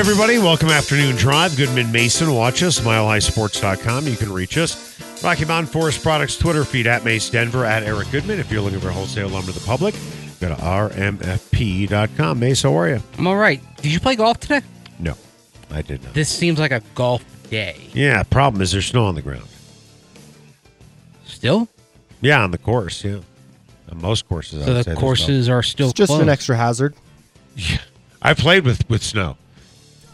Good everybody. Welcome Afternoon Drive. Goodman Mason. Watch us, milehighsports.com. You can reach us. Rocky Mountain Forest Products Twitter feed at Mace Denver at Eric Goodman. If you're looking for wholesale lumber to the public, go to rmfp.com. Mace, how are you? I'm all right. Did you play golf today? No, I did not. This seems like a golf day. Yeah, problem is there's snow on the ground. Still? Yeah, on the course, yeah. On most courses. I So would the say courses are still It's just closed. an extra hazard. snow. I played with, with snow.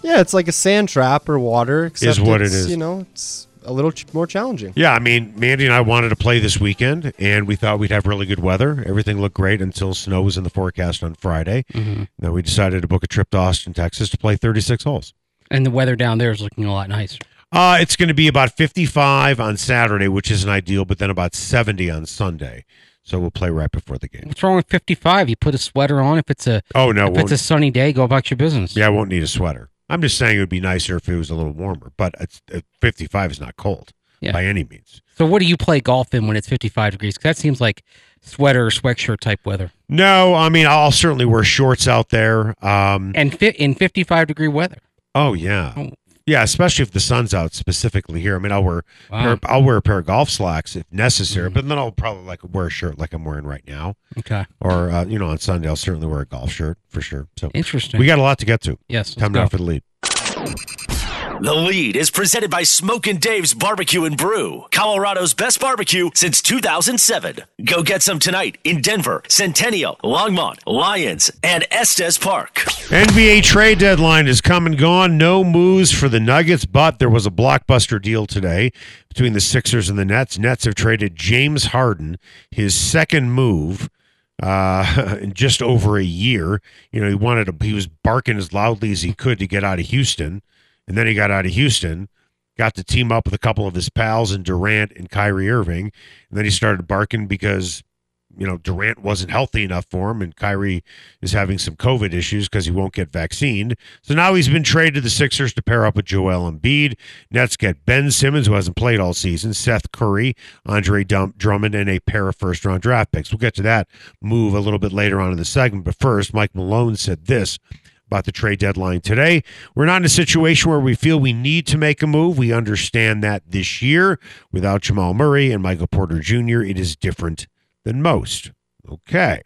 Yeah, it's like a sand trap or water. Except what it it's. You know, it's a little ch- more challenging. Yeah, I mean, Mandy and I wanted to play this weekend, and we thought we'd have really good weather. Everything looked great until snow was in the forecast on Friday. Mm-hmm. Then we decided to book a trip to Austin, Texas to play 36 holes. and the weather down there is looking a lot nicer. Uh, it's going to be about 55 on Saturday, which isn't ideal, but then about 70 on Sunday. So we'll play right before the game. What's wrong with 55? You put a sweater on. If it's a Oh, no. if it's a sunny day, go about your business. yeah, I won't need a sweater. I'm just saying it would be nicer if it was a little warmer, but it's, uh, 55 is not cold Yeah. by any means. So what do you play golf in when it's 55 degrees? 'Cause that seems like sweater or sweatshirt type weather. No, I mean, I'll certainly wear shorts out there. Um, And fit in 55 degree weather. oh, yeah. Oh. Yeah, especially if the sun's out specifically here. I mean, I'll wear Wow. pair, I'll wear a pair of golf slacks if necessary, Mhm. but then I'll probably like wear a shirt like I'm wearing right now, Okay. or uh, you know, on Sunday I'll certainly wear a golf shirt for sure. So Interesting. we got a lot to get to. yes. Time now for the lead. The lead is presented by Smokin Dave's Barbecue and Brew, Colorado's best barbecue since 2007. Go get some tonight in Denver, Centennial, Longmont, Lyons, and Estes Park. NBA trade deadline is come and gone. No moves for the Nuggets, but there was a blockbuster deal today between the Sixers and the Nets. Nets have traded James Harden, his second move uh, in just over a year. You know, he wanted to, he was barking as loudly as he could to get out of Houston, and then he got out of Houston. Got to team up with a couple of his pals in Durant and Kyrie Irving, and then he started barking because you know Durant wasn't healthy enough for him, and Kyrie is having some COVID issues because he won't get vaccinated. So now he's been traded to the Sixers to pair up with Joel Embiid. Nets get Ben Simmons, who hasn't played all season, Seth Curry, Andre Drummond, and a pair of first round draft picks. We'll get to that move a little bit later on in the segment. But first, Mike Malone said this about the trade deadline today. We're not in a situation where we feel we need to make a move. We understand that this year, without Jamal Murray and Michael Porter Jr., it is different than most. Okay.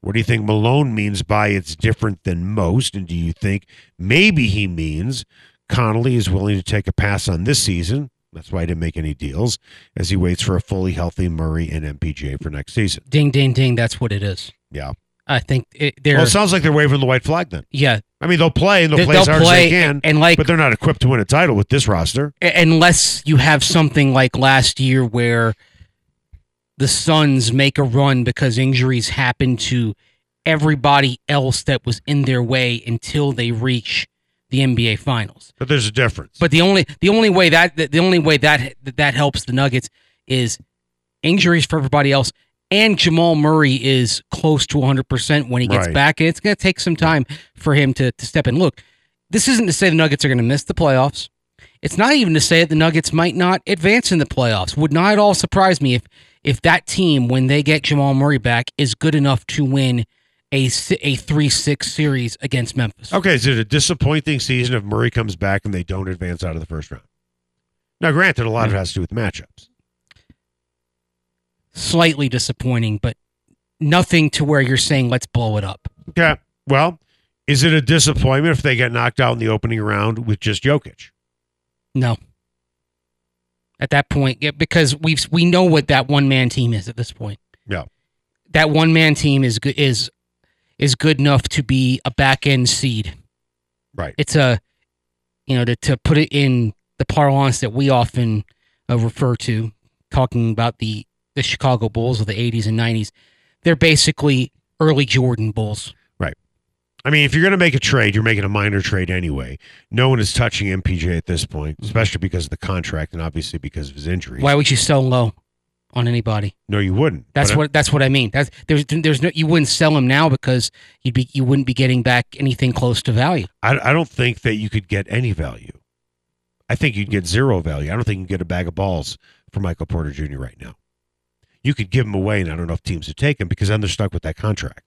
What do you think Malone means by it's different than most? And do you think maybe he means Connolly is willing to take a pass on this season? That's why he didn't make any deals as he waits for a fully healthy Murray and MPJ for next season. Ding, ding, ding. That's what it is. Yeah. I think it, they're. Well, it sounds like they're waving the white flag then. yeah. I mean, they'll play and they'll, They- play as they'll hard play, as they can, and like but they're not equipped to win a title with this roster. Unless you have something like last year where the Suns make a run because injuries happen to everybody else that was in their way until they reach the NBA finals. But there's a difference. But the only the only way that the only way that that helps the Nuggets is injuries for everybody else and Jamal Murray is close to 100% when he gets Right. back and it's going to take some time for him to to step in. Look, this isn't to say the Nuggets are going to miss the playoffs. It's not even to say that the Nuggets might not advance in the playoffs. Would not at all surprise me if if that team when they get Jamal Murray back is good enough to win a a 3-6 series against Memphis. Okay, is it a disappointing season if Murray comes back and they don't advance out of the first round? Now, granted, a lot of it hmm. has to do with matchups. Slightly disappointing, but nothing to where you're saying let's blow it up. Okay, well, is it a disappointment if they get knocked out in the opening round with just Jokic? No. At that point, yeah, because we've we know what that one man team is at this point. Yeah. That one man team is good is is good enough to be a back end seed. Right. It's a you know to to put it in the parlance that we often uh, refer to, talking about the the Chicago Bulls of the '80s and '90s. They're basically early Jordan Bulls. Right. I mean, if you're going to make a trade, you're making a minor trade anyway. No one is touching MPJ at this point, mm-hmm. especially because of the contract and obviously because of his injury. Why would you sell low on anybody? No, you wouldn't. That's what that's what I mean. That's there's there's no you wouldn't sell him now because you'd be you wouldn't be getting back anything close to value. I, I don't think that you could get any value. I think you'd get zero value. I don't think you can get a bag of balls for Michael Porter Jr. right now. You could give him away, and I don't know if teams would take him because then they're stuck with that contract.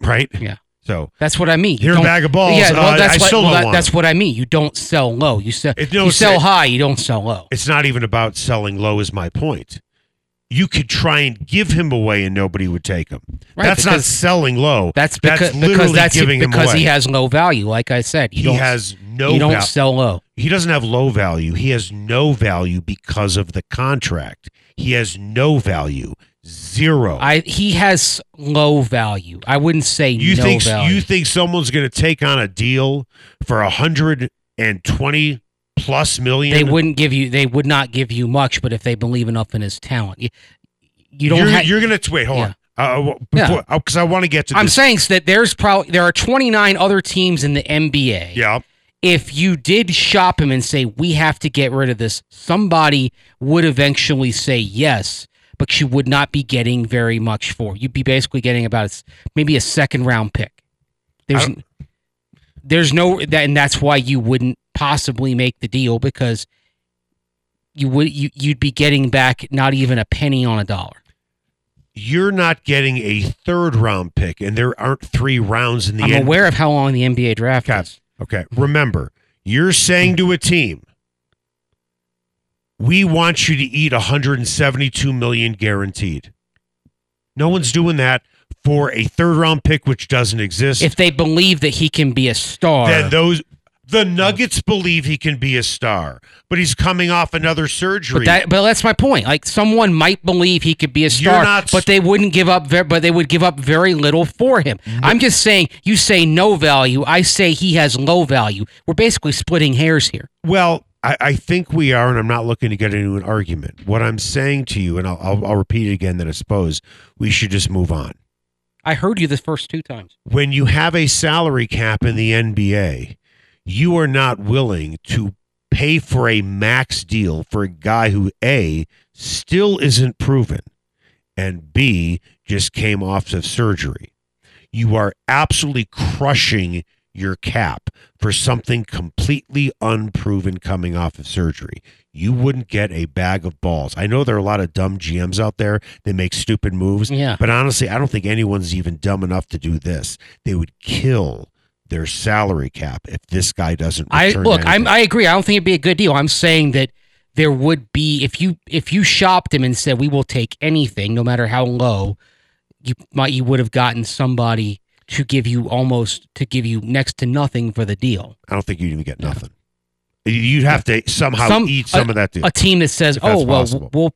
Right? Yeah. So That's what I mean. You Here, a bag of balls. Yeah, well, Uh, that's I what, well, that- that's him. what I mean. You don't sell low. You sell It- no, you sell it's- high. You don't sell low. it's not even about selling low, is my point. You could try and give him away and nobody would take him. Right, that's not selling low. That's because literally because that's giving him because away. he has low value. Like I said, he has no you don't val- sell low. he doesn't have low value. He has no value because of the contract. He has no value. Zero. I he has low value. I wouldn't say you no think value. you think someone's going to take on a deal for a hundred and twenty plus million? they wouldn't give you. They would not give you much, but if they believe enough in his talent, you, you don't. You're, ha- you're going to wait. Hold Yeah. on. Uh, Yeah. because I want to get to. I'm saying that there's probably there are 29 other teams in the NBA. Yeah. If you did shop him and say we have to get rid of this, somebody would eventually say yes, but you would not be getting very much for. You'd be basically getting about maybe a second round pick. There's there's no that, and that's why you wouldn't possibly make the deal because you would you you'd be getting back not even a penny on a dollar. You're not getting a third round pick, and there aren't three rounds in the I'm end. aware of how long the NBA draft Okay. is. Okay. Remember, you're saying to a team, we want you to eat 172 million guaranteed. No one's doing that for a third round pick, which doesn't exist. If they believe that he can be a star, then those the Nuggets believe he can be a star, but he's coming off another surgery. But that, but that's my point. Like someone might believe he could be a star, not- but they wouldn't give up. Ver- but they would give up very little for him. I'm just saying. You say no value. I say he has low value. We're basically splitting hairs here. Well, I, I think we are, and I'm not looking to get into an argument. What I'm saying to you, and I'll, I'll, I'll repeat it again, that I suppose we should just move on. I heard you the first two times. When you have a salary cap in the NBA, you are not willing to pay for a max deal for a guy who A, still isn't proven, and B, just came off of surgery. You are absolutely crushing your cap for something completely unproven coming off of surgery. You wouldn't get a bag of balls. I know there are a lot of dumb GMs out there that make stupid moves, Yeah. but honestly, I don't think anyone's even dumb enough to do this. They would kill their salary cap if this guy doesn't I look. I'm. I agree. I don't think it'd be a good deal. I'm saying that there would be if you if you shopped him and said we will take anything, no matter how low, you might you would have gotten somebody to give you almost to give you next to nothing for the deal. I don't think you'd even get nothing. You'd have to somehow Some- eat some a- of that deal. A team that says, "Oh well, possible. we'll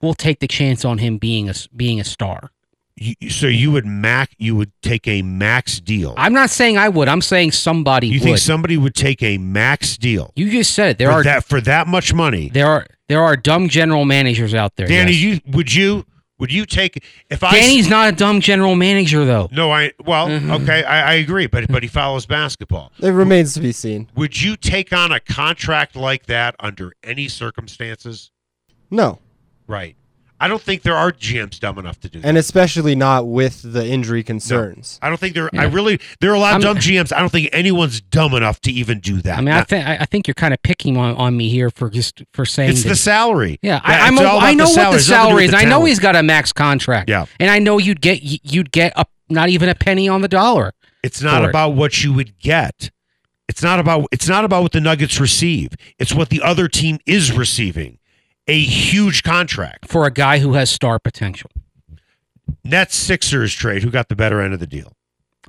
we'll take the chance on him being a being a star." You- so you would max, you would take a max deal. I'm not saying I would. I'm saying somebody you would. think somebody would take a max deal you just said it. There for are that for that much money? there are there are dumb general managers out there. Danny, yes. you would you would you take if I Danny's not a dumb general manager though. no I well Mhm. okay I, I agree but but he follows basketball. It remains to be seen. Would you take on a contract like that under any circumstances? No, Right. I don't think there are GMs dumb enough to do that. and especially not with the injury concerns. I don't think there. I really there are a lot of I'm- dumb GMs. I don't think anyone's dumb enough to even do that. I mean, I think I I think you're kind of picking on, on me here for just for saying it's that. the salary. yeah, That- I, I'm it's a, all I know what the It's nothing to do salary is. the I know he's got a max contract. Yeah. and I know you'd get you'd get up not even a penny on the dollar. It's not for it. about what you would get. It's not about it's not about what the Nuggets receive. It's what the other team is receiving. A huge contract. for a guy who has star potential. Nets Sixers trade. Who got the better end of the deal?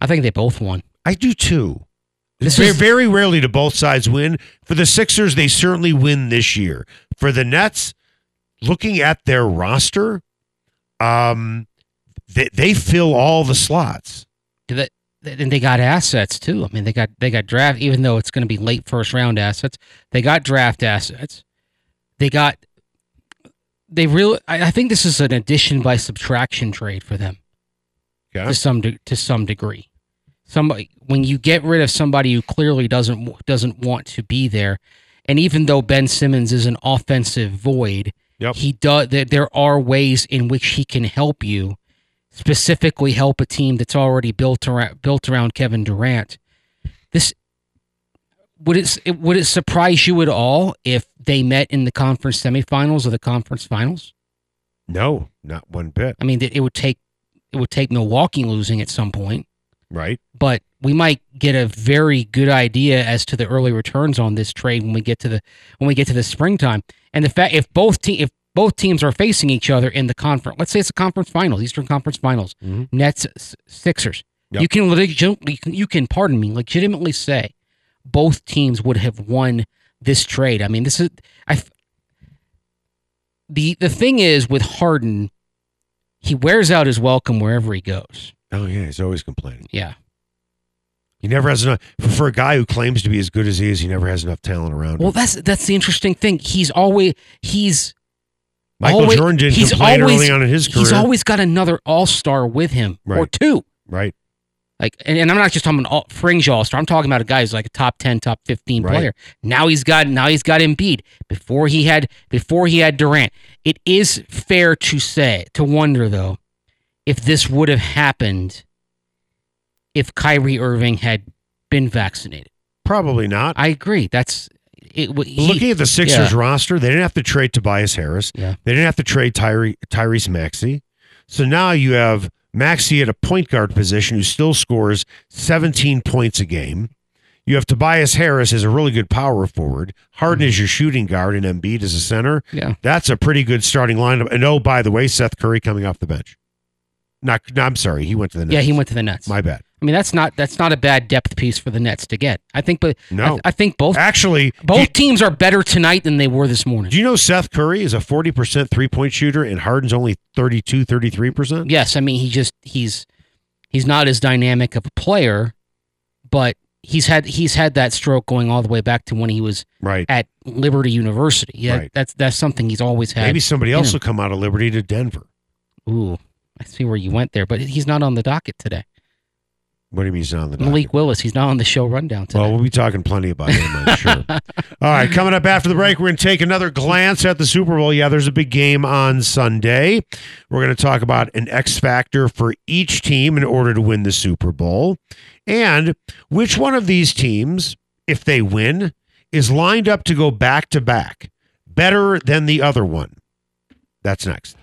I think they both won. I do too. This very, is- very rarely do both sides win. For the Sixers, they certainly win this year. For the Nets, looking at their roster, um, they, they fill all the slots. Do they- And they got assets too. I mean, they got they got draft. Even though it's going to be late first round assets, they got draft assets. They got. They really. I I think this is an addition by subtraction trade for them. Okay. to some de- to some degree. Somebody when you get rid of somebody who clearly doesn't doesn't want to be there, and even though Ben Simmons is an offensive void, Yep. he does. There, there are ways in which he can help you, specifically help a team that's already built around built around Kevin Durant. This would it it- would it surprise you at all if they met in the conference semifinals or the conference finals? No, not one bit. I mean, it it would take it would take Milwaukee losing at some point, Right. but we might get a very good idea as to the early returns on this trade when we get to the when we get to the springtime. And the fact if both te- if both teams are facing each other in the conference, let's say it's a conference finals, Eastern Conference Finals, Mhm. Nets Sixers, Yep. you can legitimately you can pardon me legitimately say both teams would have won this trade. I mean, this is I. The the thing is with Harden, he wears out his welcome wherever he goes. Oh yeah, he's always complaining. Yeah. He never has enough for, a guy who claims to be as good as he is. He never has enough talent around Well, him. that's that's the interesting thing. He's always he's Michael always- Jordan didn't he's complain always- early on in his career. he's always got another all star with him or two. right. Like, and, and I'm not just talking about all, fringe all star. I'm talking about a guy who's like a top ten, top fifteen Right. player. Now he's got now he's got Embiid. Before he had before he had Durant. It is fair to say to wonder though if this would have happened if Kyrie Irving had been vaccinated. Probably not. I agree. That's it. he- Looking at the Sixers yeah. roster, they didn't have to trade Tobias Harris. Yeah. They didn't have to trade Tyre, Tyrese Maxey. So now you have Maxey at a point guard position who still scores 17 points a game. You have Tobias Harris as a really good power forward. Harden is your shooting guard and Embiid as a center. Yeah. That's a pretty good starting lineup. And oh, by the way, Seth Curry coming off the bench. Not, no, I'm sorry, he went to the Nets. Yeah, he went to the Nets. My bad. I mean, that's not that's not a bad depth piece for the Nets to get. I think, but No. I, I think both Actually, both do, teams are better tonight than they were this morning. do you know Seth Curry is a 40% three point shooter and Harden's only 32, 33%? Yes, I mean he just he's he's not as dynamic of a player, but he's had he's had that stroke going all the way back to when he was Right. at Liberty University. Yeah, Right. that's that's something he's always had. Maybe somebody else will come out of Liberty to Denver. Ooh, I see where you went there, but he's not on the docket today. What do you mean he's not on the docket? Malik Willis, he's not on the show rundown today. Well, we'll be talking plenty about him, I'm sure. All right, coming up after the break, we're going to take another glance at the Super Bowl. Yeah, there's a big game on Sunday. We're going to talk about an X factor for each team in order to win the Super Bowl, and which one of these teams, if they win, is lined up to go back to back better than the other one. That's next.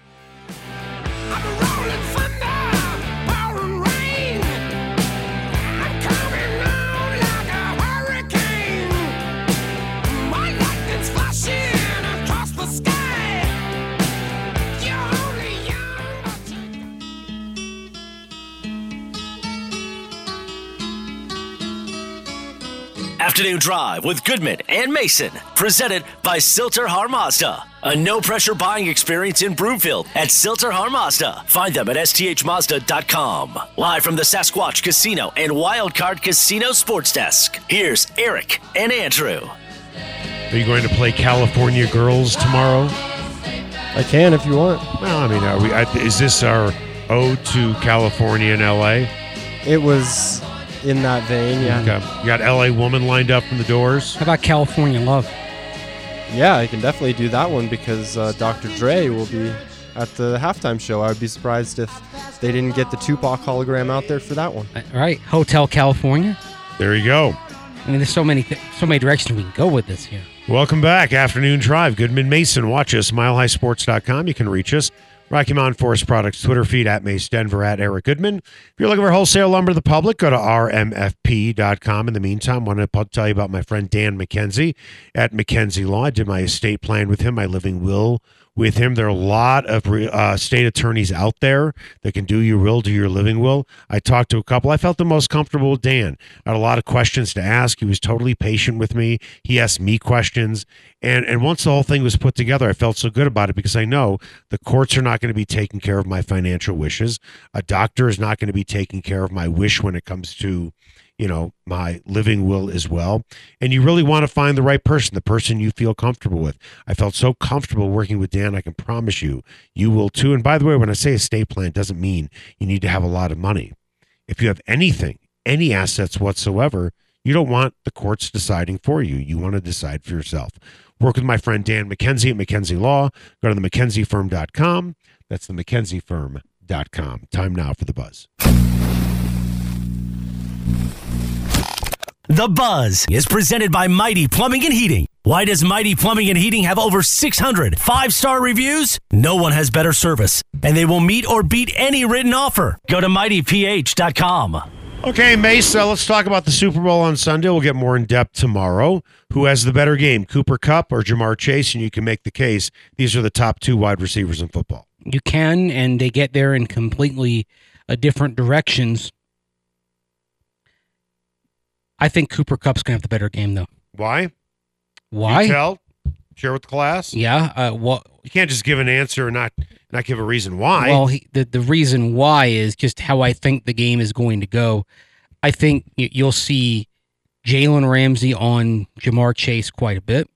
Drive with Goodman and Mason, presented by Sill-TerHar Mazda. A no pressure buying experience in Broomfield at Sill-TerHar Mazda. Find them at sthmazda.com. Live from the Sasquatch Casino and Wildcard Casino Sports Desk. Here's Eric and Andrew. Are you going to play California Girls tomorrow? I can if you want. Well, I mean, are we? I, is this our ode to California and L.A.? It was in that vein, yeah. Okay. You got L.A. woman lined up from the doors. How about California Love? Yeah, I can definitely do that one because uh, Dr. Dre will be at the halftime show. I would be surprised if they didn't get the Tupac hologram out there for that one. All right, Hotel California. There you go. I mean, there's so many th- so many directions we can go with this here. Welcome back. Afternoon Drive. Goodman Mason. Watch us. MileHighSports.com. You can reach us. Rocky Mountain Forest Products Twitter feed at Mace Denver at Eric Goodman. If you're looking for wholesale lumber to the public, go to rmfp.com. In the meantime, I want to tell you about my friend Dan McKenzie at McKenzie Law. I did my estate plan with him, my living will with him. There are a lot of uh, state attorneys out there that can do your will, do your living will. I talked to a couple. I felt the most comfortable with Dan. I had a lot of questions to ask. He was totally patient with me. He asked me questions. And, and once the whole thing was put together, I felt so good about it because I know the courts are not going to be taking care of my financial wishes. A doctor is not going to be taking care of my wish when it comes to you know, my living will as well. And you really want to find the right person, the person you feel comfortable with. I felt so comfortable working with Dan. I can promise you, you will too. And by the way, when I say estate plan, it doesn't mean you need to have a lot of money. If you have anything, any assets whatsoever, you don't want the courts deciding for you. You want to decide for yourself. Work with my friend Dan McKenzie at McKenzie Law. Go to the McKenzieFirm.com. That's the McKenzieFirm.com. Time now for the buzz. The Buzz is presented by Mighty Plumbing and Heating. Why does Mighty Plumbing and Heating have over 600 five star reviews? No one has better service, and they will meet or beat any written offer. Go to mightyph.com. Okay, Mace, let's talk about the Super Bowl on Sunday. We'll get more in depth tomorrow. Who has the better game, Cooper Kupp or Ja'Marr Chase? And you can make the case these are the top two wide receivers in football. You can, and they get there in completely uh, different directions. I think Cooper Kupp's gonna have the better game, though. Why? Why? You tell? Share with the class? Yeah. Uh, what? You can't just give an answer and not not give a reason why. Well, he, the the reason why is just how I think the game is going to go. I think you'll see Jalen Ramsey on Ja'Marr Chase quite a bit.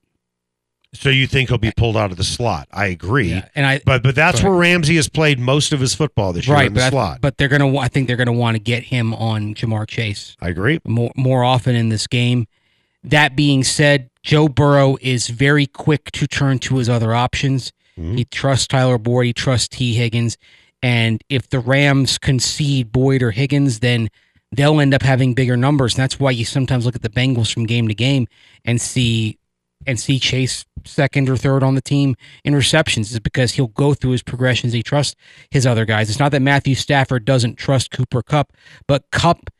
So you think he'll be pulled out of the slot? I agree. Yeah, and I But but that's where Ramsey has played most of his football this year right, in the but I- but they're gonna. I think they're gonna want to get him on Ja'Marr Chase. I agree. more more often in this game. That being said, Joe Burrow is very quick to turn to his other options. Mm-hmm. He trusts Tyler Boyd, he trusts Tee Higgins, and if the Rams concede Boyd or Higgins, then they'll end up having bigger numbers. And that's why you sometimes look at the Bengals from game to game and see and see Chase second or third on the team in receptions is because he'll go through his progressions. He trusts his other guys. It's not that Matthew Stafford doesn't trust Cooper Kupp, but Kupp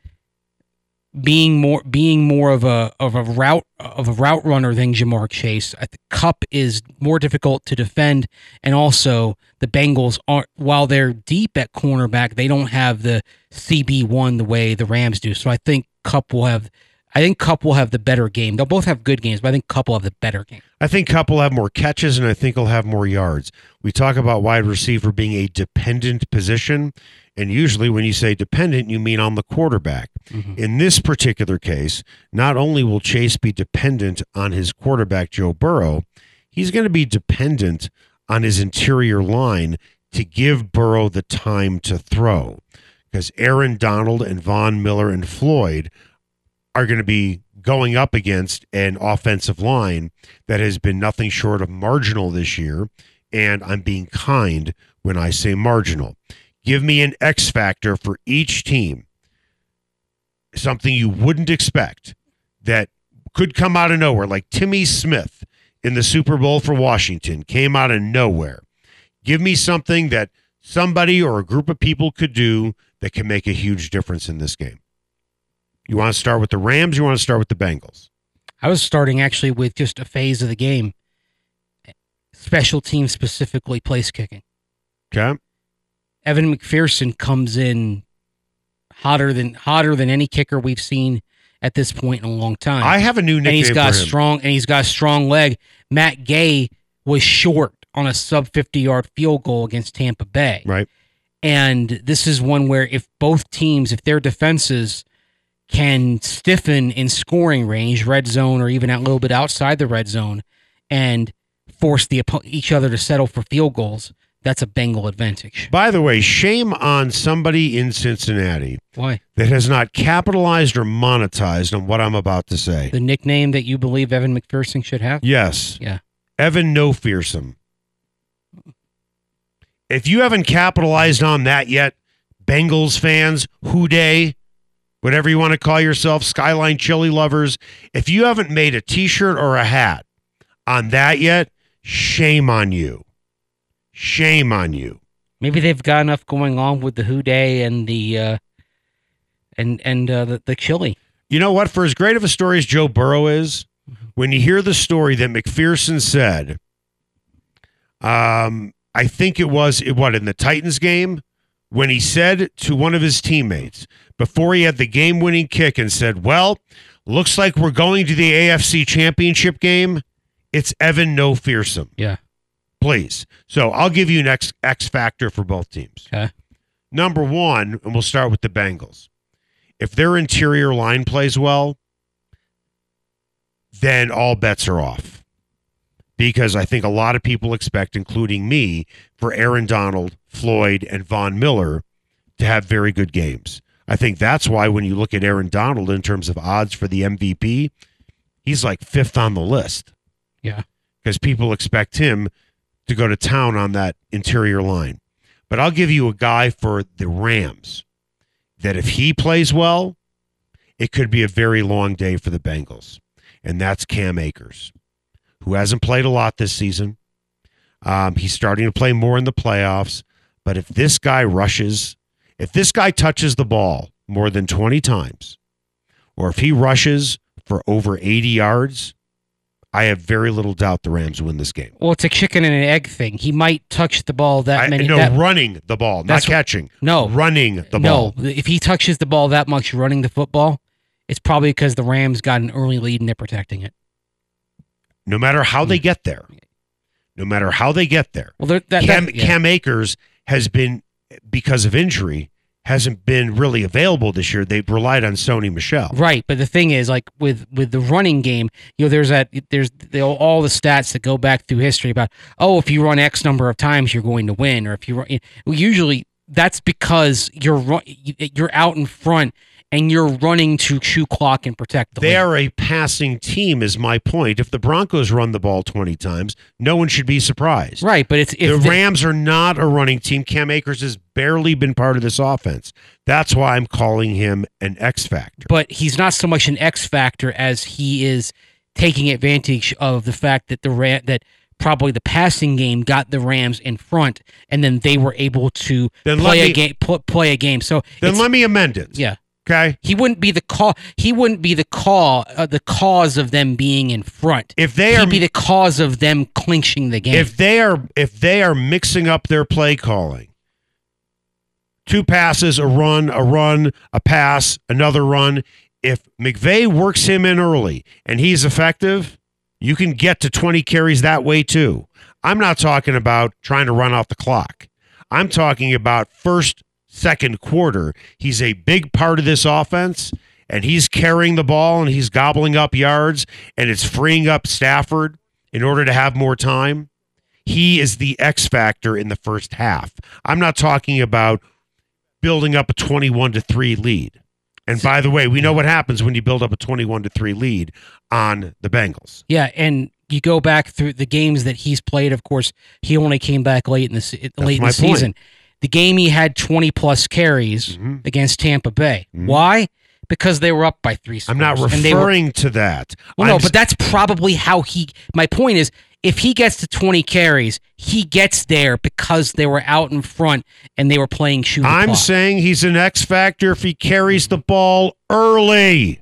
being more being more of a of a route of a route runner than Ja'Marr Chase. Kupp is more difficult to defend, and also the Bengals aren't while they're deep at cornerback, they don't have the CB one the way the Rams do. So I think Kupp will have. I think Kupp will have the better game. They'll both have good games, but I think Kupp will have the better game. I think Kupp will have more catches and I think he'll have more yards. We talk about wide receiver being a dependent position. And usually when you say dependent, you mean on the quarterback. Mm-hmm. In this particular case, not only will Chase be dependent on his quarterback, Joe Burrow, he's going to be dependent on his interior line to give Burrow the time to throw. Because Aaron Donald and Von Miller and Floyd are going to be going up against an offensive line that has been nothing short of marginal this year. And I'm being kind when I say marginal. Give me an X factor for each team, something you wouldn't expect that could come out of nowhere, like Timmy Smith in the Super Bowl for Washington came out of nowhere. Give me something that somebody or a group of people could do that can make a huge difference in this game. You want to start with the Rams? You want to start with the Bengals? I was starting actually with just a phase of the game, special team specifically place kicking. Okay. Evan McPherson comes in hotter than hotter than any kicker we've seen at this point in a long time. I have a new nickname. and he's got strong and he's got a strong leg. Matt Gay was short on a sub 50 yard field goal against Tampa Bay. Right. And this is one where if both teams, if their defenses can stiffen in scoring range, red zone, or even a little bit outside the red zone, and force the each other to settle for field goals, that's a Bengal advantage. By the way, shame on somebody in Cincinnati Why? that has not capitalized or monetized on what I'm about to say. The nickname that you believe Evan McPherson should have? Yes. Yeah. Evan No Fearsome. If you haven't capitalized on that yet, Bengals fans, Who Dey, whatever you want to call yourself, Skyline Chili lovers, if you haven't made a t shirt or a hat on that yet, shame on you. Shame on you. Maybe they've got enough going on with the Who Dey and the uh, and and uh, the the chili. You know what? For as great of a story as Joe Burrow is, when you hear the story that McPherson said, um, I think it was it, what in the Titans game when he said to one of his teammates before he had the game-winning kick and said, "Well, looks like we're going to the AFC Championship game." It's Evan No Fearsome, Yeah. please. So I'll give you an X, X factor for both teams. Okay. Number one, and we'll start with the Bengals. if their interior line plays well, then all bets are off. Because I think a lot of people expect, including me, for Aaron Donald, Floyd, and Von Miller to have very good games. I think that's why when you look at Aaron Donald in terms of odds for the MVP, he's like fifth on the list Yeah. because people expect him to go to town on that interior line. But I'll give you a guy for the Rams that if he plays well, it could be a very long day for the Bengals. And that's Cam Akers, who hasn't played a lot this season. Um, he's starting to play more in the playoffs. But if this guy rushes, if this guy touches the ball more than 20 times, or if he rushes for over 80 yards, I have very little doubt the Rams win this game. Well, it's a chicken and an egg thing. He might touch the ball that I, many. no, that- running the ball, not what- catching. No. running the no, ball. No, if he touches the ball that much running the football, it's probably because the Rams got an early lead and they're protecting it. No matter how Hmm. they get there, no matter how they get there, Well, that, Cam, that, yeah. Cam Akers has been because of injury hasn't been really available this year. They've relied on Sony Michel. Right, but the thing is, like with with the running game, you know, there's that there's the, all the stats that go back through history about oh, if you run X number of times, you're going to win, or if you run, usually that's because you're you're out in front and you're running to chew clock and protect the They lead. are a passing team, is my point. If the Broncos run the ball 20 times, no one should be surprised. right, but it's the if the- Rams are not a running team. Cam Akers has barely been part of this offense. That's why I'm calling him an X factor. but he's not so much an X factor as he is taking advantage of the fact that the Ram that probably the passing game got the Rams in front, and then they were able to Then play me- a game pl- play a game. So Then let me amend it. yeah. Okay. He wouldn't be the cause. He wouldn't be the cause. Uh, the cause of them being in front. If they are He'd be the cause of them clinching the game. if they are if they are mixing up their play calling two passes a run a run a pass another run if McVay works him in early and he's effective you can get to 20 carries that way too i'm not talking about trying to run off the clock i'm talking about first second quarter he's a big part of this offense and he's carrying the ball and he's gobbling up yards and it's freeing up stafford in order to have more time he is the X factor in the first half. I'm not talking about building up a 21 to 3 lead. And by the way, we know what happens when you build up a 21 to 3 lead on the Bengals. yeah, and you go back through the games that he's played. Of course, he only came back late in the late in my the point. The game he had twenty plus carries Mhm. against Tampa Bay. Mhm. Why? Because they were up by three. I'm not scores, and they were- referring to that. Well, no, but that's probably how he. My point is, if he gets to 20 carries, he gets there because they were out in front and they were playing shoot. I'm clock. saying he's an X factor if he carries the ball early.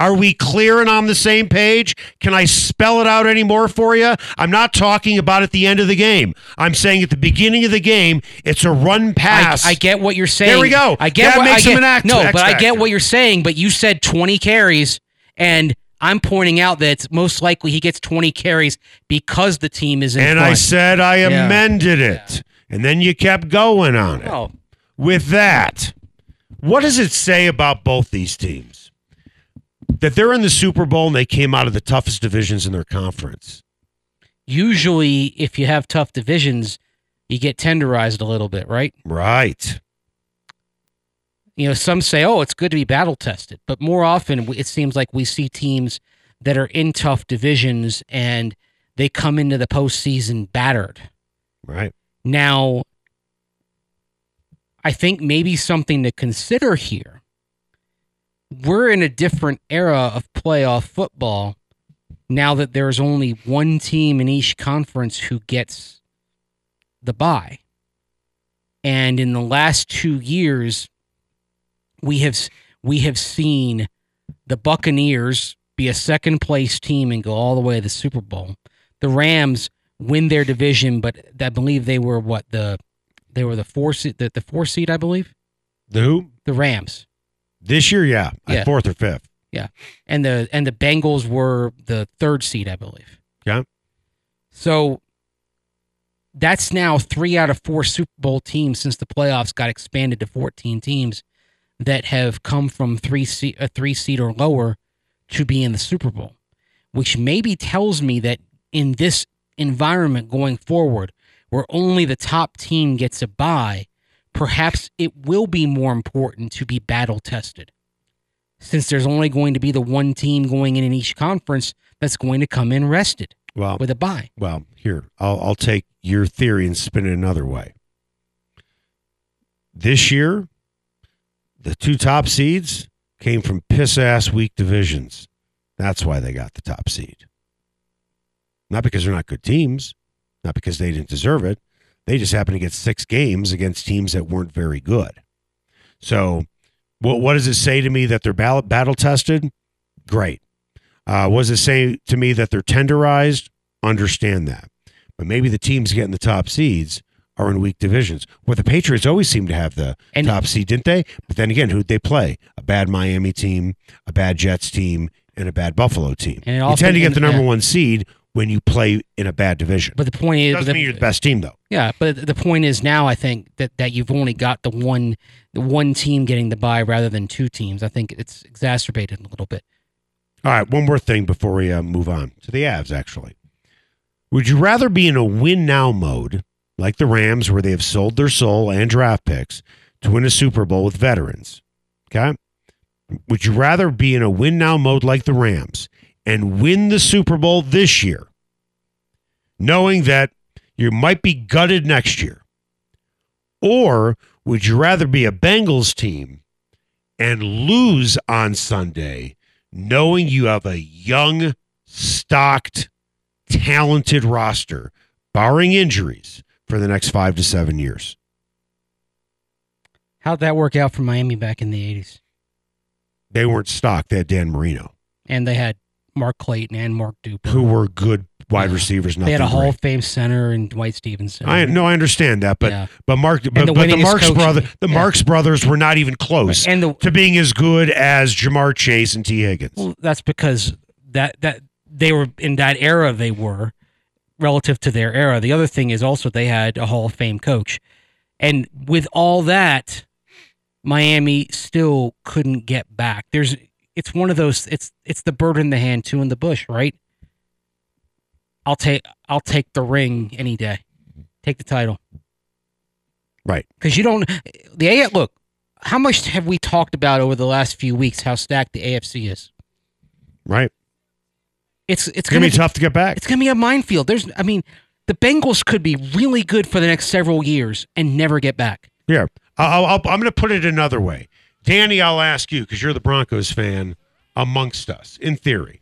Are we clear and on the same page? Can I spell it out anymore for you? I'm not talking about at the end of the game. I'm saying at the beginning of the game, it's a run pass. I get what you're saying. There we go. I get That what makes I him an act- No, but I get what you're saying. But you said 20 carries, and I'm pointing out that it's most likely he gets 20 carries because the team is in and front. I said I Yeah. amended it. And then you kept going on it. Oh, With that, what does it say about both these teams? That they're in the Super Bowl and they came out of the toughest divisions in their conference. usually, if you have tough divisions, you get tenderized a little bit, right? Right. you know, some say, oh, it's good to be battle tested, but more often it seems like we see teams that are in tough divisions and they come into the postseason battered. Right. Now, I think maybe something to consider here. We're in a different era of playoff football now that there's only one team in each conference who gets the bye. And in the last two years, we have we have seen the Buccaneers be a second place team and go all the way to the Super Bowl. The Rams win their division, but I believe they were what the they were the four seed the, the four seed I believe The who? the Rams This year, yeah. Uh, yeah. Fourth or fifth. Yeah, and the and the Bengals were the third seed I believe. Yeah. So that's now three out of four Super Bowl teams since the playoffs got expanded to 14 teams that have come from three seed, a three seed or lower to be in the Super Bowl, which maybe tells me that in this environment going forward, where only the top team gets a bye, perhaps it will be more important to be battle tested. Since there's only going to be the one team going in in each conference that's going to come in rested Well, with a bye. well, here I'll I'll take your theory and spin it another way. This year, the two top seeds came from piss ass weak divisions. That's why they got the top seed. Not because they're not good teams, not because they didn't deserve it. They just happened to get six games against teams that weren't very good. So, what what does it say to me that they're battle, battle tested? Great. Uh, what does it say to me that they're tenderized? Understand that. But maybe the teams getting the top seeds are in weak divisions. Well, the Patriots always seem to have the And- top seed, didn't they? But then again, who'd they play? A bad Miami team, a bad Jets team, and a bad Buffalo team. And you tend to get the number one seed when you play in a bad division. But the point is, Doesn't the- mean you're the best team, though. Yeah, but the point is now I think that, that you've only got the one the one team getting the bye rather than two teams. I think it's exacerbated a little bit. All right, one more thing before we uh, move on to the Avs, actually. Would you rather be in a win now mode, like the Rams, where they have sold their soul and draft picks to win a Super Bowl with veterans? Okay. Would you rather be in a win now mode like the Rams and win the Super Bowl this year, knowing that you might be gutted next year? Or would you rather be a Bengals team and lose on Sunday, knowing you have a young, stocked, talented roster, barring injuries, for the next five to seven years? How'd that work out for Miami back in the '80s? They weren't stocked. They had Dan Marino, And they had Mark Clayton and Mark Duper. who were good wide receivers. they had a Hall great. of Fame center and Dwight Stephenson. I no, I understand that, but Yeah. but Mark, but, the but the Marx brother, the yeah. Marx brothers were not even close and the to being as good as Ja'Marr Chase and Tee Higgins. well, that's because that that they were in that era. They were relative to their era. The other thing is also they had a Hall of Fame coach, and with all that, Miami still couldn't get back. There's it's one of those. It's it's the bird in the hand, two in the bush, right? I'll take I'll take the ring any day. Take the title. Right. Because you don't the A look, how much have we talked about over the last few weeks how stacked the AFC is? Right. It's it's It's gonna be tough to get back. It's gonna be a minefield. There's I mean, the Bengals could be really good for the next several years and never get back. Yeah. I'll, I'll, I'm going to put it another way. Danny, I'll ask you because you're the Broncos fan amongst us, in theory.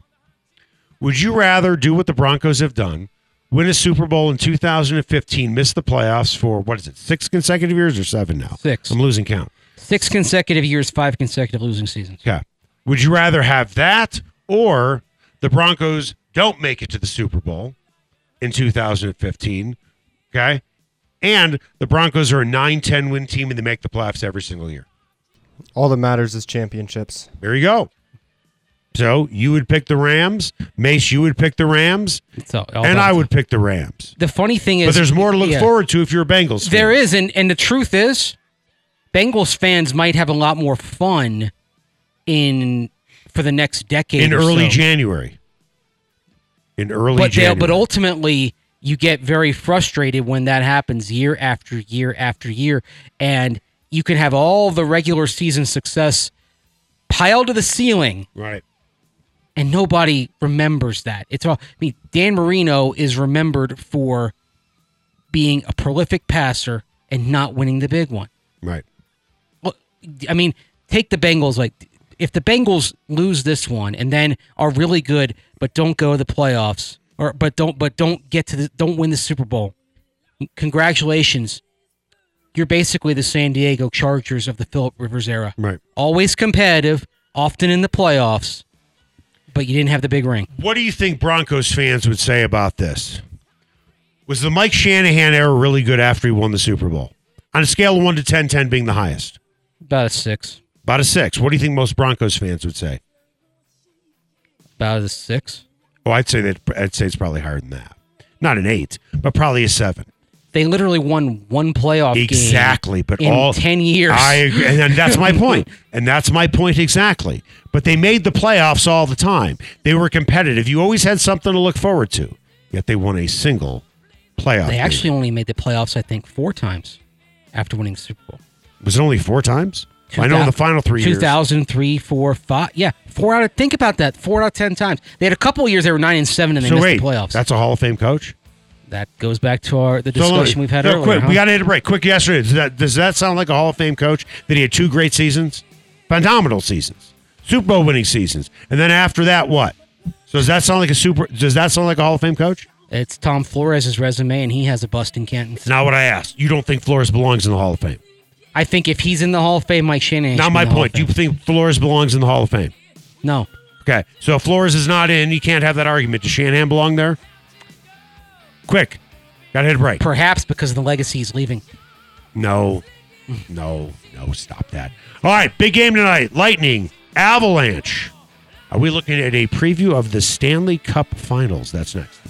Would you rather do what the Broncos have done, win a Super Bowl in 2015, miss the playoffs for, what is it, six consecutive years or seven now? Six. I'm losing count. Six consecutive years, five consecutive losing seasons. Okay. Would you rather have that or the Broncos don't make it to the Super Bowl in 2015? Okay. And the Broncos are a 9 10 win team and they make the playoffs every single year. All that matters is championships. There you go. So you would pick the Rams. Mace, you would pick the Rams. So and I would pick the Rams. The funny thing is, But there's more to look yeah, forward to if you're a Bengals fan. There is, and and the truth is, Bengals fans might have a lot more fun in for the next decade in or early so. January. In early but January. but ultimately you get very frustrated when that happens year after year after year and you can have all the regular season success piled to the ceiling right. and nobody remembers that it's all i mean dan marino is remembered for being a prolific passer and not winning the big one Right. well, I mean, take the Bengals. Like, if the Bengals lose this one and then are really good, but don't go to the playoffs, or but don't but don't get to the don't win the Super Bowl, congratulations. You're basically the San Diego Chargers of the Philip Rivers era. Right. Always competitive, often in the playoffs, but you didn't have the big ring. What do you think Broncos fans would say about this? Was the Mike Shanahan era really good after he won the Super Bowl? On a scale of 1 to 10, 10 being the highest. About a six. About a 6. What do you think most Broncos fans would say? About a six. Oh, I'd say that I'd say it's probably higher than that. Not an 8, but probably a 7. They literally won one playoff game Exactly, but in all 10 years. I agree, and that's my point. and that's my point exactly. But they made the playoffs all the time. They were competitive. You always had something to look forward to. Yet they won a single playoff. they game. actually only made the playoffs, I think, four times after winning the Super Bowl. was it only four times. I know in the final three years. 2003, 4, 5. Yeah, four out of, think about that, four out of 10 times. They had a couple of years they were 9 and 7 and they So missed wait, the playoffs. that's a Hall of Fame coach. That goes back to our the So let me- discussion we've had no, earlier. Quick, huh? we got to hit a break. Quick, yesterday. Does that does that sound like a Hall of Fame coach that he had two great seasons, phenomenal seasons, Super Bowl winning seasons, and then after that, what? So does that sound like a super? Does that sound like a Hall of Fame coach? It's Tom Flores' resume, and he has a bust in Canton. It's not what I asked. You don't think Flores belongs in the Hall of Fame? I think if he's in the Hall of Fame, Mike Shanahan. Should my in the Hall point. Do you think Flores belongs in the Hall of Fame? No. Okay, so if Flores is not in, you can't have that argument. Does Shanahan belong there? Quick, got to hit a break. Perhaps because of the legacy is leaving. No, no, no, stop that. All right, big game tonight. Lightning, Avalanche. Are we looking at a preview of the Stanley Cup Finals? That's next.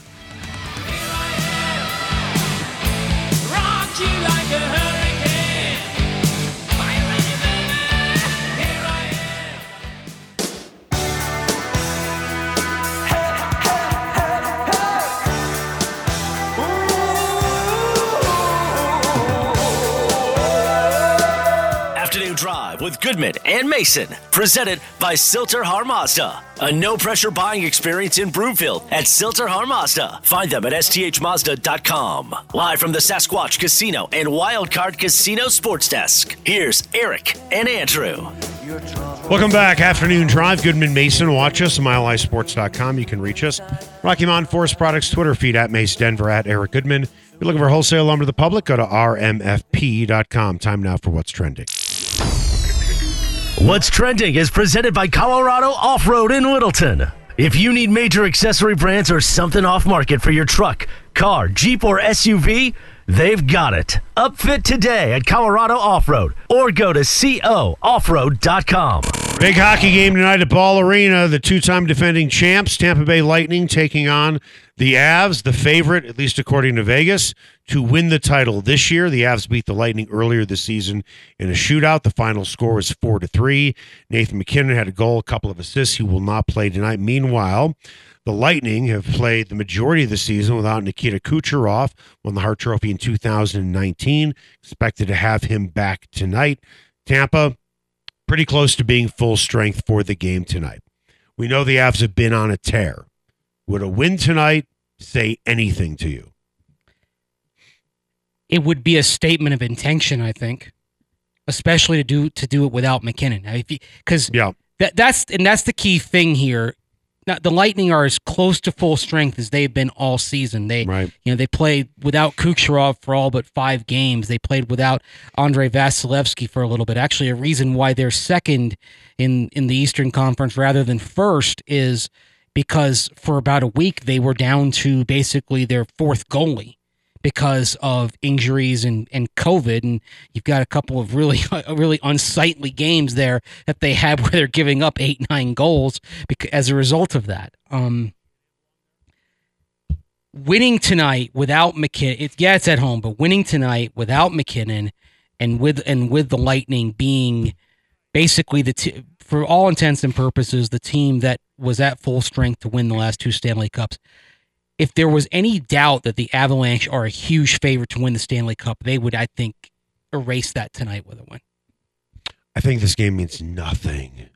With Goodman and Mason, presented by Sill-TerHar Mazda. A no pressure buying experience in Broomfield at Sill-TerHar Mazda. Find them at sthmazda.com. Live from the Sasquatch Casino and Wildcard Casino Sports Desk. Here's Eric and Andrew. Welcome back. Afternoon Drive. Goodman Mason. Watch us. MileHighSports.com. You can reach us. Rocky Mountain Forest Products Twitter feed at Mace Denver at Eric Goodman. If you're looking for wholesale lumber to the public, go to rmfp.com. Time now for what's trending. What's Trending is presented by Colorado Off Road in Littleton. If you need major accessory brands or something off market for your truck, car, Jeep, or SUV, they've got it. Upfit today at Colorado Off Road or go to cooffroad.com. Big hockey game tonight at Ball Arena. The two-time defending champs, Tampa Bay Lightning, taking on the Avs, the favorite, at least according to Vegas, to win the title this year. The Avs beat the Lightning earlier this season in a shootout. The final score was four to three. Nathan MacKinnon had a goal, a couple of assists. He will not play tonight. Meanwhile, the Lightning have played the majority of the season without Nikita Kucherov, won the Hart Trophy in 2019. Expected to have him back tonight. Tampa, pretty close to being full strength for the game tonight. We know the Avs have been on a tear. Would a win tonight say anything to you? It would be a statement of intention, I think, especially to do to do it without MacKinnon. Because Yeah. that that's and that's the key thing here. Now, the Lightning are as close to full strength as they've been all season. They, Right. you know, they played without Kucherov for all but five games. They played without Andrei Vasilevskiy for a little bit. Actually, a reason why they're second in in the Eastern Conference rather than first is because for about a week they were down to basically their fourth goalie because of injuries and, and COVID. And you've got a couple of really, really unsightly games there that they have where they're giving up eight, nine goals bec- as a result of that. Um, winning tonight without MacKinnon, it, yeah, it's at home, but winning tonight without MacKinnon and with and with the Lightning being basically the t- for all intents and purposes the team that was at full strength to win the last two Stanley Cups if there was any doubt that the Avalanche are a huge favorite to win the Stanley Cup, they would, I think, erase that tonight with a win. I think this game means nothing.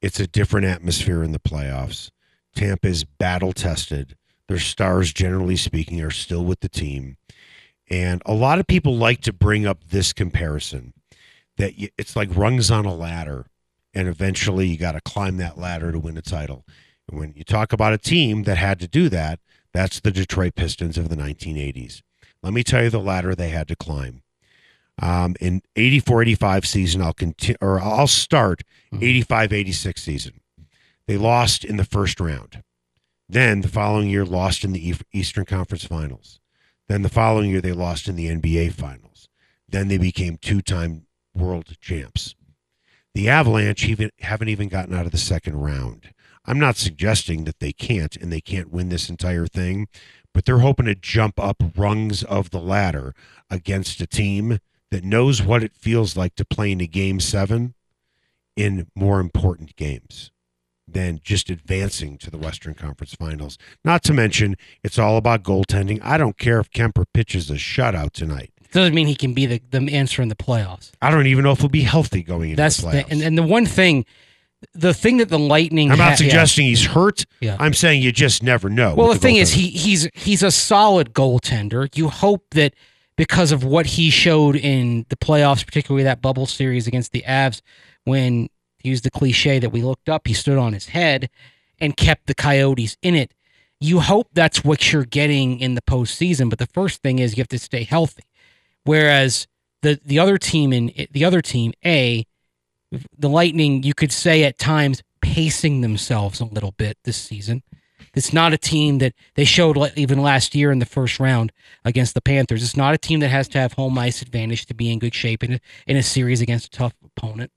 It's a different atmosphere in the playoffs. Tampa is battle tested. Their stars, generally speaking, are still with the team. And a lot of people like to bring up this comparison that it's like rungs on a ladder, and eventually you got to climb that ladder to win a title. And when you talk about a team that had to do that, that's the Detroit Pistons of the 1980s. Let me tell you the ladder they had to climb. Um, in 84 85 season, I'll continue or I'll start 85 86 season. They lost in the first round. Then the following year, lost in the Eastern Conference Finals. Then the following year, they lost in the NBA Finals. Then they became two time world champs. The Avalanche even haven't even gotten out of the second round. I'm not suggesting that they can't and they can't win this entire thing, but they're hoping to jump up rungs of the ladder against a team that knows what it feels like to play in a game seven in more important games than just advancing to the Western Conference Finals. Not to mention, it's all about goaltending. I don't care if Kuemper pitches a shutout tonight. Doesn't mean he can be the, the answer in the playoffs. I don't even know if he'll be healthy going into That's the the, playoffs. and, and the one thing, the thing that the Lightning. I'm ha- not yeah. suggesting he's hurt. Yeah. I'm saying you just never know. Well, with the thing is, he he's he's a solid goaltender. You hope that because of what he showed in the playoffs, particularly that bubble series against the Avs, when to use the cliche that we looked up, he stood on his head and kept the Coyotes in it. You hope that's what you're getting in the postseason, but the first thing is you have to stay healthy. Whereas the the other team in the other team A, the Lightning, you could say at times pacing themselves a little bit this season. It's not a team that they showed even last year in the first round against the Panthers. It's not a team that has to have home ice advantage to be in good shape in a, in a series against a tough opponent.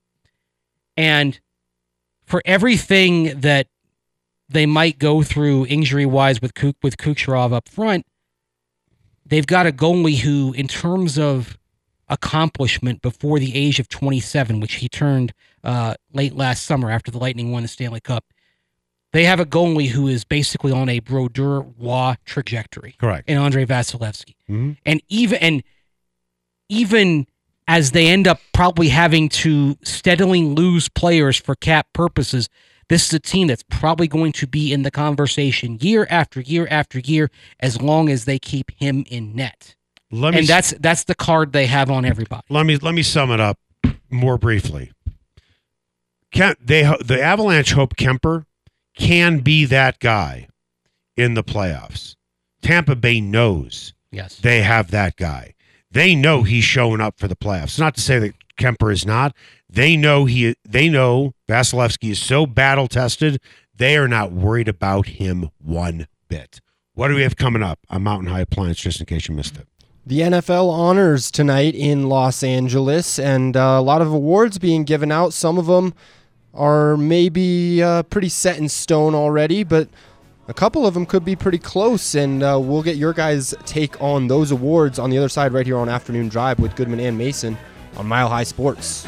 And for everything that they might go through injury wise with Kuk, with Kucherov up front, they've got a goalie who, in terms of accomplishment before the age of 27, which he turned uh, late last summer after the Lightning won the Stanley Cup, they have a goalie who is basically on a Brodeur Waugh trajectory correct. And Andre Vasilevskiy. Mhm. And even and even as they end up probably having to steadily lose players for cap purposes, this is a team that's probably going to be in the conversation year after year after year as long as they keep him in net. Let me And that's that's the card they have on everybody. let me let me sum it up more briefly. Kemp, they the Avalanche hope Kuemper can be that guy in the playoffs. Tampa Bay knows Yes. they have that guy. They know he's showing up for the playoffs. Not to say that Kuemper is not. They know he. They know Vasilevskiy is so battle tested. They are not worried about him one bit. What do we have coming up on Mountain High Appliance? Just in case you missed it. The NFL honors tonight in Los Angeles, and uh, a lot of awards being given out. Some of them are maybe uh, pretty set in stone already, but a couple of them could be pretty close. And uh, we'll get your guys' take on those awards on the other side, right here on Afternoon Drive with Goodman and Mason on Mile High Sports.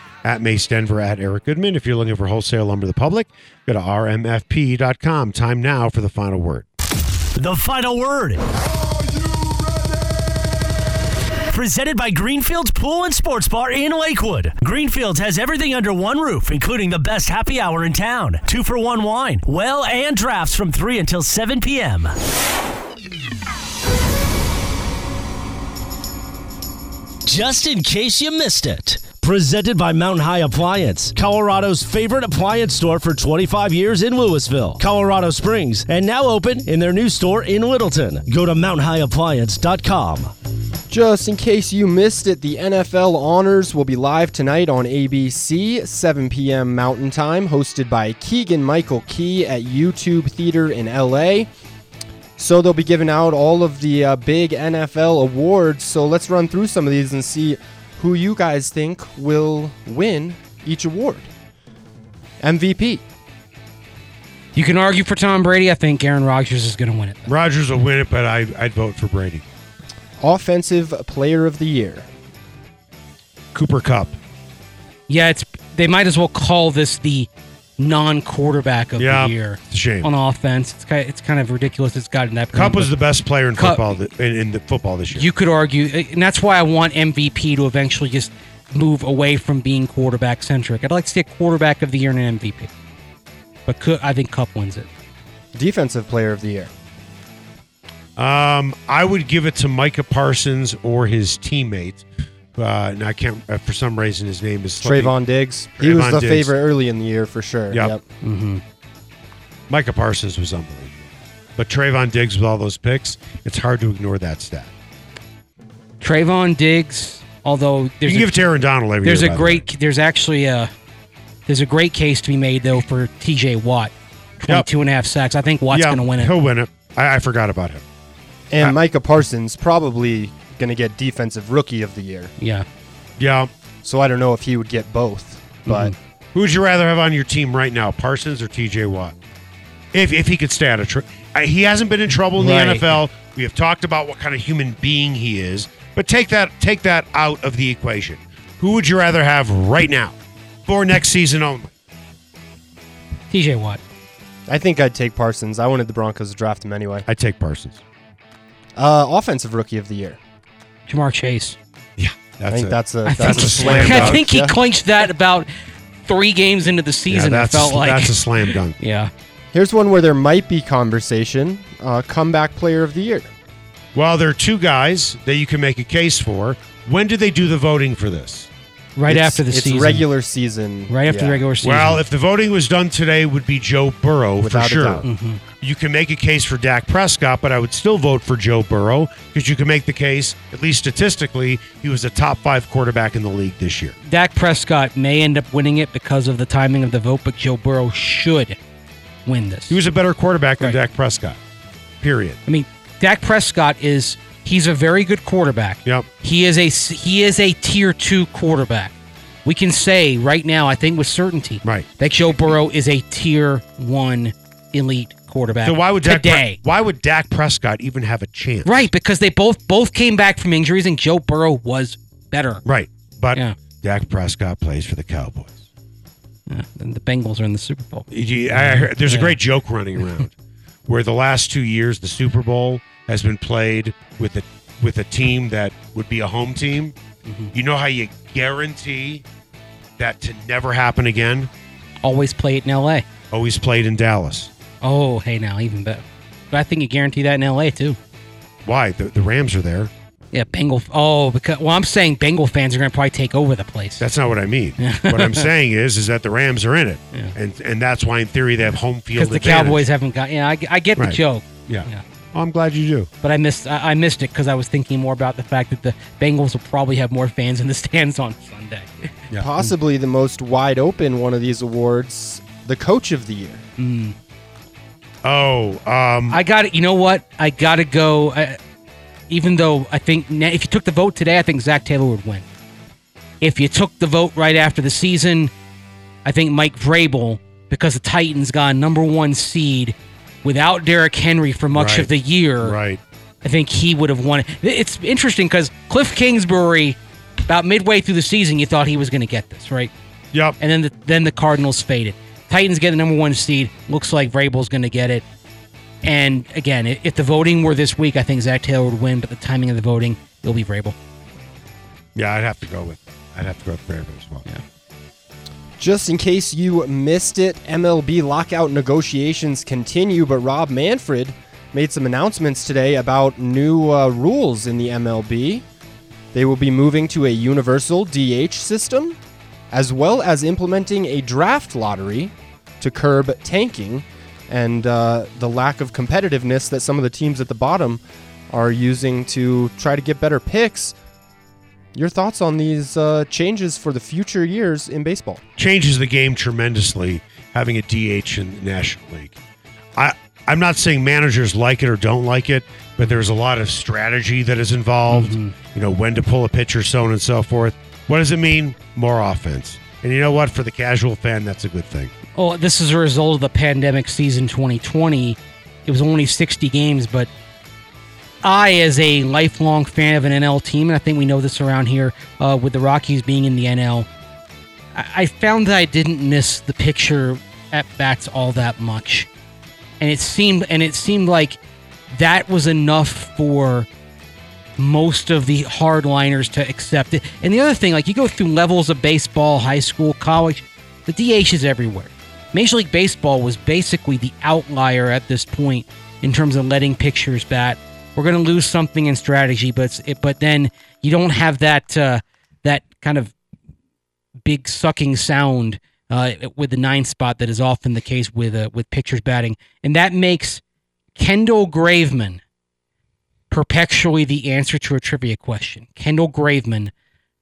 at Mace Denver, at Eric Goodman. If you're looking for wholesale lumber to the public, go to rmfp.com. Time now for the final word. The final word. Presented by Greenfields Pool and Sports Bar in Lakewood. Greenfields has everything under one roof, including the best happy hour in town. Two for one wine, well, and drafts from 3 until 7 p.m. Just in case you missed it. Presented by Mountain High Appliance, Colorado's favorite appliance store for 25 years in Louisville, Colorado Springs, and now open in their new store in Littleton. Go to mountainhighappliance.com. Just in case you missed it, the NFL Honors will be live tonight on ABC, 7 p.m. Mountain Time, hosted by Keegan Michael Key at YouTube Theater in LA. So they'll be giving out all of the uh, big NFL awards. So let's run through some of these and see who you guys think will win each award. MVP. You can argue for Tom Brady. I think Aaron Rodgers is going to win it. Rodgers will win it, but I, I'd vote for Brady. Offensive Player of the Year. Cooper Kupp. Yeah, it's they might as well call this the non-quarterback of Yeah, the year it's a shame. on offense. It's kind of, it's kind of ridiculous. It's gotten that. Kupp point, was the best player in Kupp- football th- in, in the football this year. You could argue, and that's why I want MVP to eventually just move away from being quarterback centric. I'd like to see a quarterback of the year and an MVP, but could, I think Kupp wins it. Defensive Player of the Year. Um, I would give it to Micah Parsons or his teammate, Uh, and I can't uh, for some reason his name is slipping. Trayvon Diggs. he was the Diggs. favorite early in the year for sure. Yep. Mm-hmm. Micah Parsons was unbelievable, but Trayvon Diggs with all those picks, it's hard to ignore that stat. Trayvon Diggs, although You there's can a, give it to Aaron Donald every there's year. a by the way. great there's actually a there's a great case to be made though for T.J. Watt, 22 and a half sacks. I think Watt's yeah, going to win it. He'll win it. I, I forgot about him. And Uh, Micah Parsons probably going to get defensive rookie of the year. Yeah. Yeah. So I don't know if he would get both, but Who would you rather have on your team right now, Parsons or T.J. Watt? If if he could stay out of trouble, he hasn't been in trouble in the NFL. We have talked about what kind of human being he is, but take that take that out of the equation. Who would you rather have right now for next season only? T.J. Watt. I think I'd take Parsons. I wanted the Broncos to draft him anyway. I'd take Parsons. Uh, offensive rookie of the year. Ja'Marr Chase. Yeah, I think it. that's a I that's think, a a slam. slam I think he Yeah. clinched that about three games into the yeah, season. it that's felt like. that's a slam dunk. yeah. Here's one where there might be conversation. Uh, comeback player of the year. Well, there are two guys that you can make a case for. When do they do the voting for this? Right It's- after the it's season. regular season. Right after yeah. the regular season. Well, if the voting was done today, it would be Joe Burrow Without a for sure. doubt. Mhm. You can make a case for Dak Prescott, but I would still vote for Joe Burrow because you can make the case, at least statistically, he was a top five quarterback in the league this year. Dak Prescott may end up winning it because of the timing of the vote, but Joe Burrow should win this. He was a better quarterback than Right. Dak Prescott. Period. I mean, Dak Prescott is he's a very good quarterback. Yep. He is a he is a tier two quarterback. We can say right now, I think with certainty, Right. that Joe Burrow is a tier one elite quarterback. So why would Dak Pre- why would Dak Prescott even have a chance? right, because they both both came back from injuries, and Joe Burrow was better. Right. But Yeah. Dak Prescott plays for the Cowboys. Yeah, and the Bengals are in the Super Bowl. I heard- there's a great joke running around where the last two years the Super Bowl has been played with a with a team that would be a home team. Mm-hmm. You know how you guarantee that to never happen again? Always play it in L.A. Always played in Dallas. Oh, hey now even better. But I think you guarantee that in L.A. too. Why? The, the Rams are there. Yeah, Bengal. Oh, because well, I'm saying Bengal fans are going to probably take over the place. That's not what I mean. what I'm saying is, is that the Rams are in it, Yeah. and and that's why in theory they have home field because the. Cowboys haven't got. Yeah, I, I get Right. the joke, Yeah. Yeah. I'm glad you do. but I missed. I, I missed it because I was thinking more about the fact that the Bengals will probably have more fans in the stands on Sunday. Yeah. Possibly the most wide open one of these awards, the coach of the year. Mm. Oh, um, I got it. You know what? I got to go. I, even though I think na- if you took the vote today, I think Zac Taylor would win. If you took the vote right after the season, I think Mike Vrabel, because the Titans got a number one seed without Derrick Henry for much Right. of the year. right. I think he would have won. It's interesting because Cliff Kingsbury, about midway through the season, you thought he was going to get this, right? Yep. And then the, then the Cardinals faded. Titans get the number one seed. Looks like Vrabel's going to get it. And again, if the voting were this week, I think Zac Taylor would win. But the timing of the voting, it'll be Vrabel. Yeah, I'd have to go with. I'd have to go with Vrabel as well. Yeah. Just in case you missed it, MLB lockout negotiations continue, but Rob Manfred made some announcements today about new uh, rules in the MLB. They will be moving to a universal DH system, as well as implementing a draft lottery to curb tanking and uh, the lack of competitiveness that some of the teams at the bottom are using to try to get better picks. Your thoughts on these uh, changes for the future years in baseball? changes the game tremendously having a DH in the National League. I I'm not saying managers like it or don't like it, but there's a lot of strategy that is involved. You know, when to pull a pitcher, so on and so forth. What does it mean? More offense. And you know what? For the casual fan, that's a good thing. Oh, this is a result of the pandemic season 2020. It was only 60 games, but I, as a lifelong fan of an NL team, and I think we know this around here uh, with the Rockies being in the NL, I, I found that I didn't miss the picture at bats all that much, and it seemed and it seemed like that was enough for most of the hardliners to accept it. And the other thing, like you go through levels of baseball, high school, college, the DH is everywhere. Major League Baseball was basically the outlier at this point in terms of letting pictures bat. We're going to lose something in strategy, but it, but then you don't have that uh, kind of big sucking sound uh, with the nine spot that is often the case with uh, with pitchers batting, and that makes Kendall Graveman perpetually the answer to a trivia question. Kendall Graveman,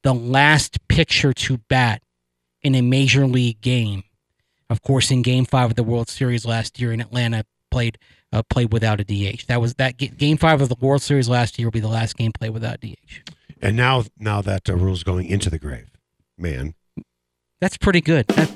the last pitcher to bat in a major league game. Of course, in Game Five of the World Series last year in Atlanta, played uh, played without a DH. That was that ga- Game Five of the World Series last year will be the last game played without DH. And now, now that uh, rule's going into the grave, man. That's pretty good. That-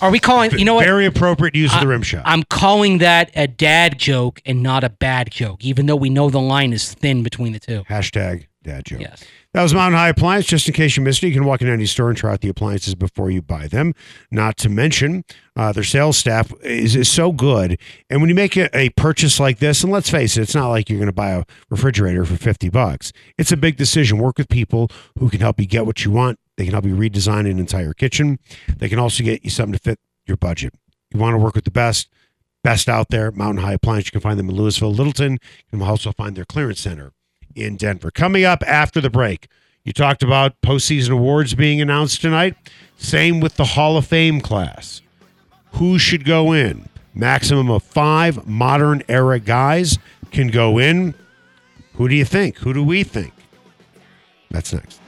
are we calling? You know what? Very appropriate use of the rim shot. I'm calling that a dad joke and not a bad joke, even though we know the line is thin between the two. Hashtag dad joke. Yes. That was Mountain High Appliance. Just in case you missed it, you can walk in any store and try out the appliances before you buy them. Not to mention, uh, their sales staff is, is so good. And when you make a, a purchase like this, and let's face it, it's not like you're going to buy a refrigerator for 50 bucks. It's a big decision. Work with people who can help you get what you want. They can help you redesign an entire kitchen. They can also get you something to fit your budget. You want to work with the best, best out there, Mountain High Appliance. You can find them in Louisville, Littleton. You can also find their clearance center in Denver. Coming up after the break, you talked about postseason awards being announced tonight. Same with the Hall of Fame class. Who should go in? Maximum of five modern era guys can go in. Who do you think? Who do we think? That's next.